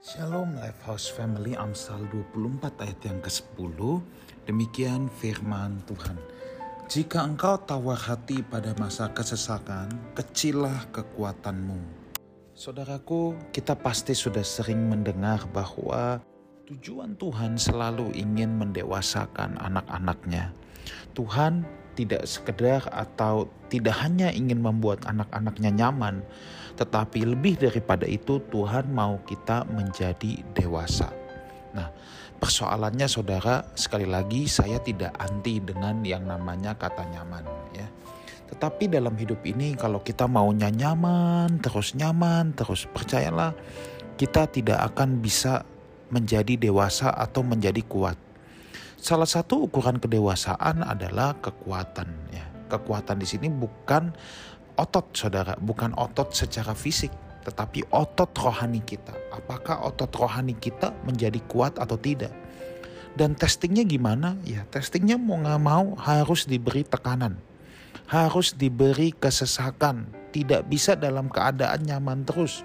Shalom Lifehouse Family Amsal 24 ayat yang ke-10 Demikian firman Tuhan. Jika engkau tawar hati pada masa kesesakan Kecillah kekuatanmu. Saudaraku kita pasti sudah sering mendengar bahwa Tujuan Tuhan selalu ingin mendewasakan anak-anaknya. Tuhan tidak sekedar atau tidak hanya ingin membuat anak-anaknya nyaman, tetapi lebih daripada itu Tuhan mau kita menjadi dewasa. Nah, persoalannya saudara, sekali lagi saya tidak anti dengan yang namanya kata nyaman ya. Tetapi dalam hidup ini kalau kita maunya nyaman, terus nyaman, terus percayalah kita tidak akan bisa menjadi dewasa atau menjadi kuat Salah satu ukuran kedewasaan adalah kekuatan ya. Kekuatan di sini bukan otot Saudara, bukan otot secara fisik, tetapi otot rohani kita. Apakah otot rohani kita menjadi kuat atau tidak? Dan testingnya gimana? Ya testingnya mau nggak mau harus diberi tekanan. Harus diberi kesesakan. Tidak bisa dalam keadaan nyaman terus.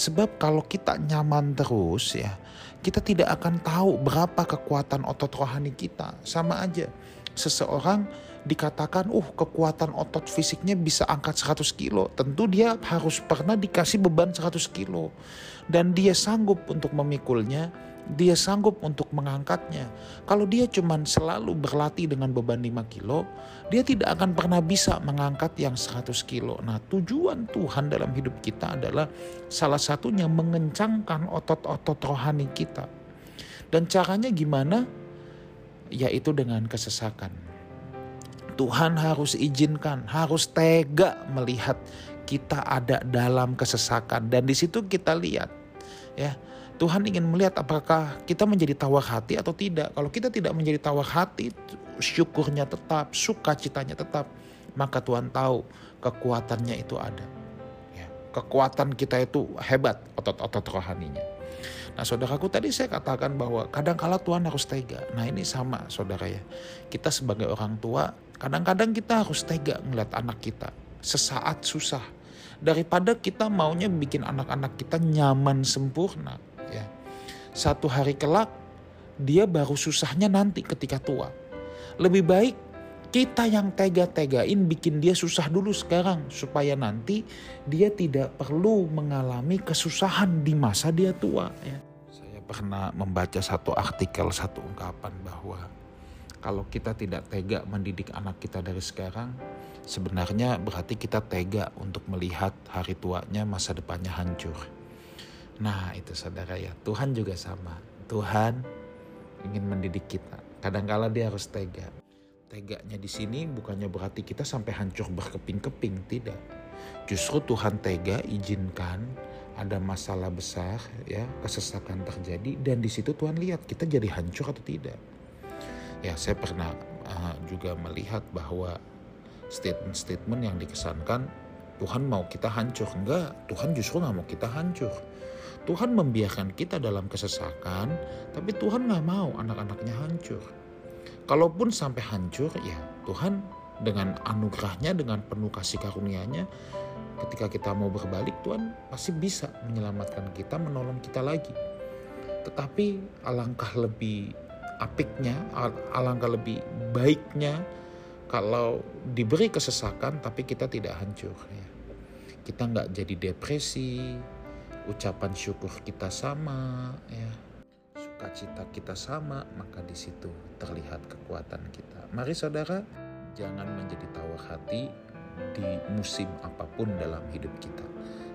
Sebab kalau kita nyaman terus ya, kita tidak akan tahu berapa kekuatan otot rohani kita. Sama aja, seseorang dikatakan, uh kekuatan otot fisiknya bisa angkat 100 kilo. Tentu dia harus pernah dikasih beban 100 kilo. Dan dia sanggup untuk memikulnya, dia sanggup untuk mengangkatnya. Kalau dia cuma selalu berlatih dengan beban 5 kilo, dia tidak akan pernah bisa mengangkat yang 100 kilo. Nah tujuan Tuhan dalam hidup kita adalah salah satunya mengencangkan otot-otot rohani kita. Dan caranya gimana? Yaitu dengan kesesakan. Tuhan harus izinkan, harus tega melihat kita ada dalam kesesakan dan di situ kita lihat ya Tuhan ingin melihat apakah kita menjadi tawar hati atau tidak. Kalau kita tidak menjadi tawar hati, syukurnya tetap, sukacitanya tetap, maka Tuhan tahu kekuatannya itu ada. Ya, kekuatan kita itu hebat, otot-otot rohaninya. Nah saudaraku tadi saya katakan bahwa kadang-kala Tuhan harus tega. Nah ini sama saudara ya. Kita sebagai orang tua, kadang-kadang kita harus tega ngeliat anak kita. Sesaat susah. Daripada kita maunya bikin anak-anak kita nyaman sempurna ya. Satu hari kelak dia baru susahnya nanti ketika tua. Lebih baik kita yang tega-tegain bikin dia susah dulu sekarang supaya nanti dia tidak perlu mengalami kesusahan di masa dia tua ya. Saya pernah membaca satu artikel satu ungkapan bahwa kalau kita tidak tega mendidik anak kita dari sekarang, sebenarnya berarti kita tega untuk melihat hari tuanya masa depannya hancur. Nah itu saudara ya, Tuhan juga sama. Tuhan ingin mendidik kita. Kadangkala dia harus tega. Teganya di sini bukannya berarti kita sampai hancur berkeping-keping, tidak. Justru Tuhan tega izinkan ada masalah besar ya, kesesakan terjadi dan di situ Tuhan lihat kita jadi hancur atau tidak. Ya, saya pernah uh, juga melihat bahwa statement-statement yang dikesankan Tuhan mau kita hancur. Enggak, Tuhan justru nggak mau kita hancur. Tuhan membiarkan kita dalam kesesakan, tapi Tuhan nggak mau anak-anaknya hancur. Kalaupun sampai hancur, ya Tuhan dengan anugerahnya, dengan penuh kasih karunia-Nya, ketika kita mau berbalik, Tuhan pasti bisa menyelamatkan kita, menolong kita lagi. Tetapi alangkah lebih apiknya, alangkah lebih baiknya kalau diberi kesesakan tapi kita tidak hancur. Ya. Kita nggak jadi depresi, ucapan syukur kita sama, ya sukacita kita sama, maka di situ terlihat kekuatan kita. Mari saudara, jangan menjadi tawar hati di musim apa pun dalam hidup kita.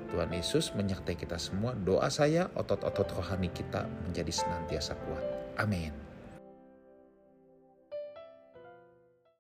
Tuhan Yesus menyertai kita semua. Doa saya, otot-otot rohani kita menjadi senantiasa kuat. Amin.